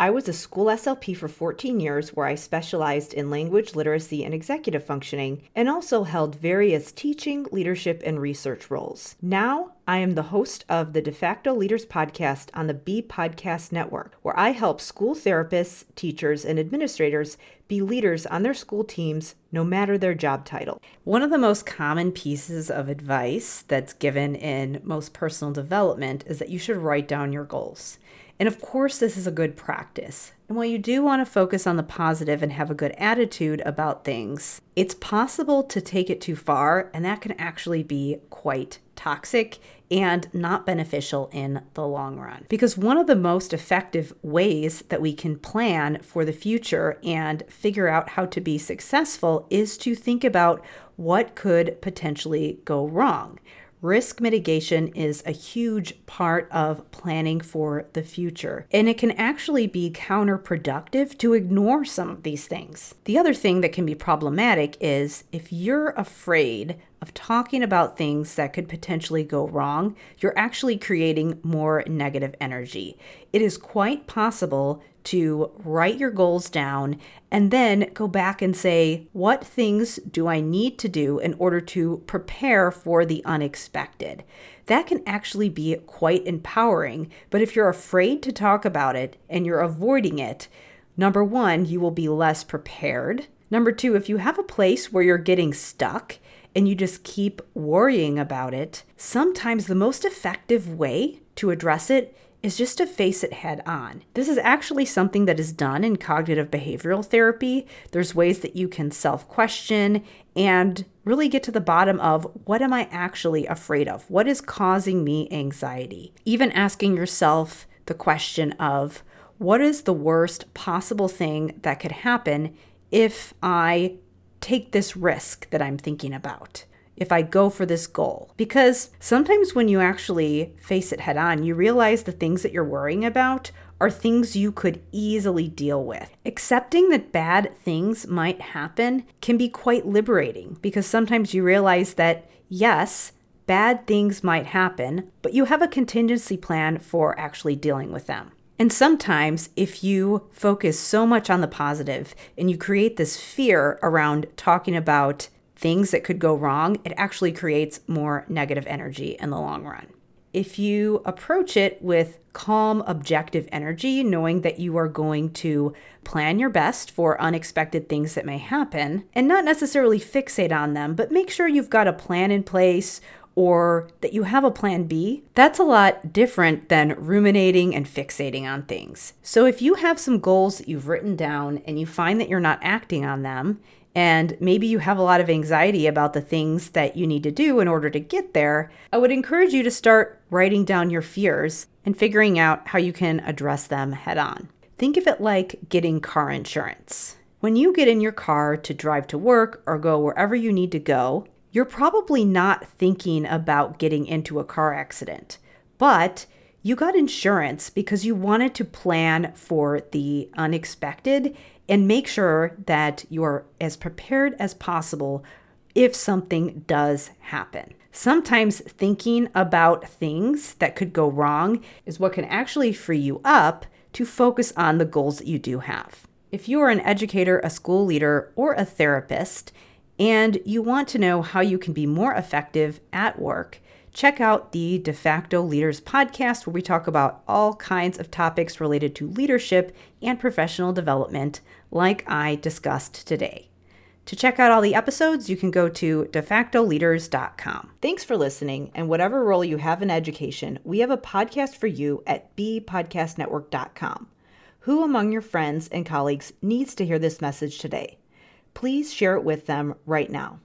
I was a school SLP for 14 years where I specialized in language literacy and executive functioning and also held various teaching, leadership, and research roles. Now, I am the host of the De facto Leaders podcast on the B Podcast Network, where I help school therapists, teachers, and administrators be leaders on their school teams no matter their job title. One of the most common pieces of advice that's given in most personal development is that you should write down your goals. And of course, this is a good practice. And while you do want to focus on the positive and have a good attitude about things, it's possible to take it too far, and that can actually be quite toxic and not beneficial in the long run. Because one of the most effective ways that we can plan for the future and figure out how to be successful is to think about what could potentially go wrong. Risk mitigation is a huge part of planning for the future, and it can actually be counterproductive to ignore some of these things. The other thing that can be problematic is if you're afraid of talking about things that could potentially go wrong, you're actually creating more negative energy. It is quite possible to write your goals down and then go back and say, what things do I need to do in order to prepare for the unexpected? That can actually be quite empowering. But if you're afraid to talk about it and you're avoiding it, number one, you will be less prepared. Number two, if you have a place where you're getting stuck and you just keep worrying about it, sometimes the most effective way to address it is just to face it head on. This is actually something that is done in cognitive behavioral therapy. There's ways that you can self question and really get to the bottom of what am I actually afraid of? What is causing me anxiety? Even asking yourself the question of what is the worst possible thing that could happen if I take this risk that I'm thinking about? If I go for this goal. Because sometimes when you actually face it head on, you realize the things that you're worrying about are things you could easily deal with. Accepting that bad things might happen can be quite liberating because sometimes you realize that, yes, bad things might happen, but you have a contingency plan for actually dealing with them. And sometimes, if you focus so much on the positive and you create this fear around talking about things that could go wrong, it actually creates more negative energy in the long run. If you approach it with calm, objective energy, knowing that you are going to plan your best for unexpected things that may happen, and not necessarily fixate on them, but make sure you've got a plan in place or that you have a plan B, that's a lot different than ruminating and fixating on things. So if you have some goals that you've written down and you find that you're not acting on them, and maybe you have a lot of anxiety about the things that you need to do in order to get there, I would encourage you to start writing down your fears and figuring out how you can address them head on. Think of it like getting car insurance. When you get in your car to drive to work or go wherever you need to go, you're probably not thinking about getting into a car accident, but you got insurance because you wanted to plan for the unexpected and make sure that you're as prepared as possible if something does happen. Sometimes thinking about things that could go wrong is what can actually free you up to focus on the goals that you do have. If you are an educator, a school leader, or a therapist, and you want to know how you can be more effective at work, check out the De facto Leaders podcast, where we talk about all kinds of topics related to leadership and professional development, like I discussed today. To check out all the episodes, you can go to defactoleaders.com. Thanks for listening, and whatever role you have in education, we have a podcast for you at bpodcastnetwork.com. Who among your friends and colleagues needs to hear this message today? Please share it with them right now.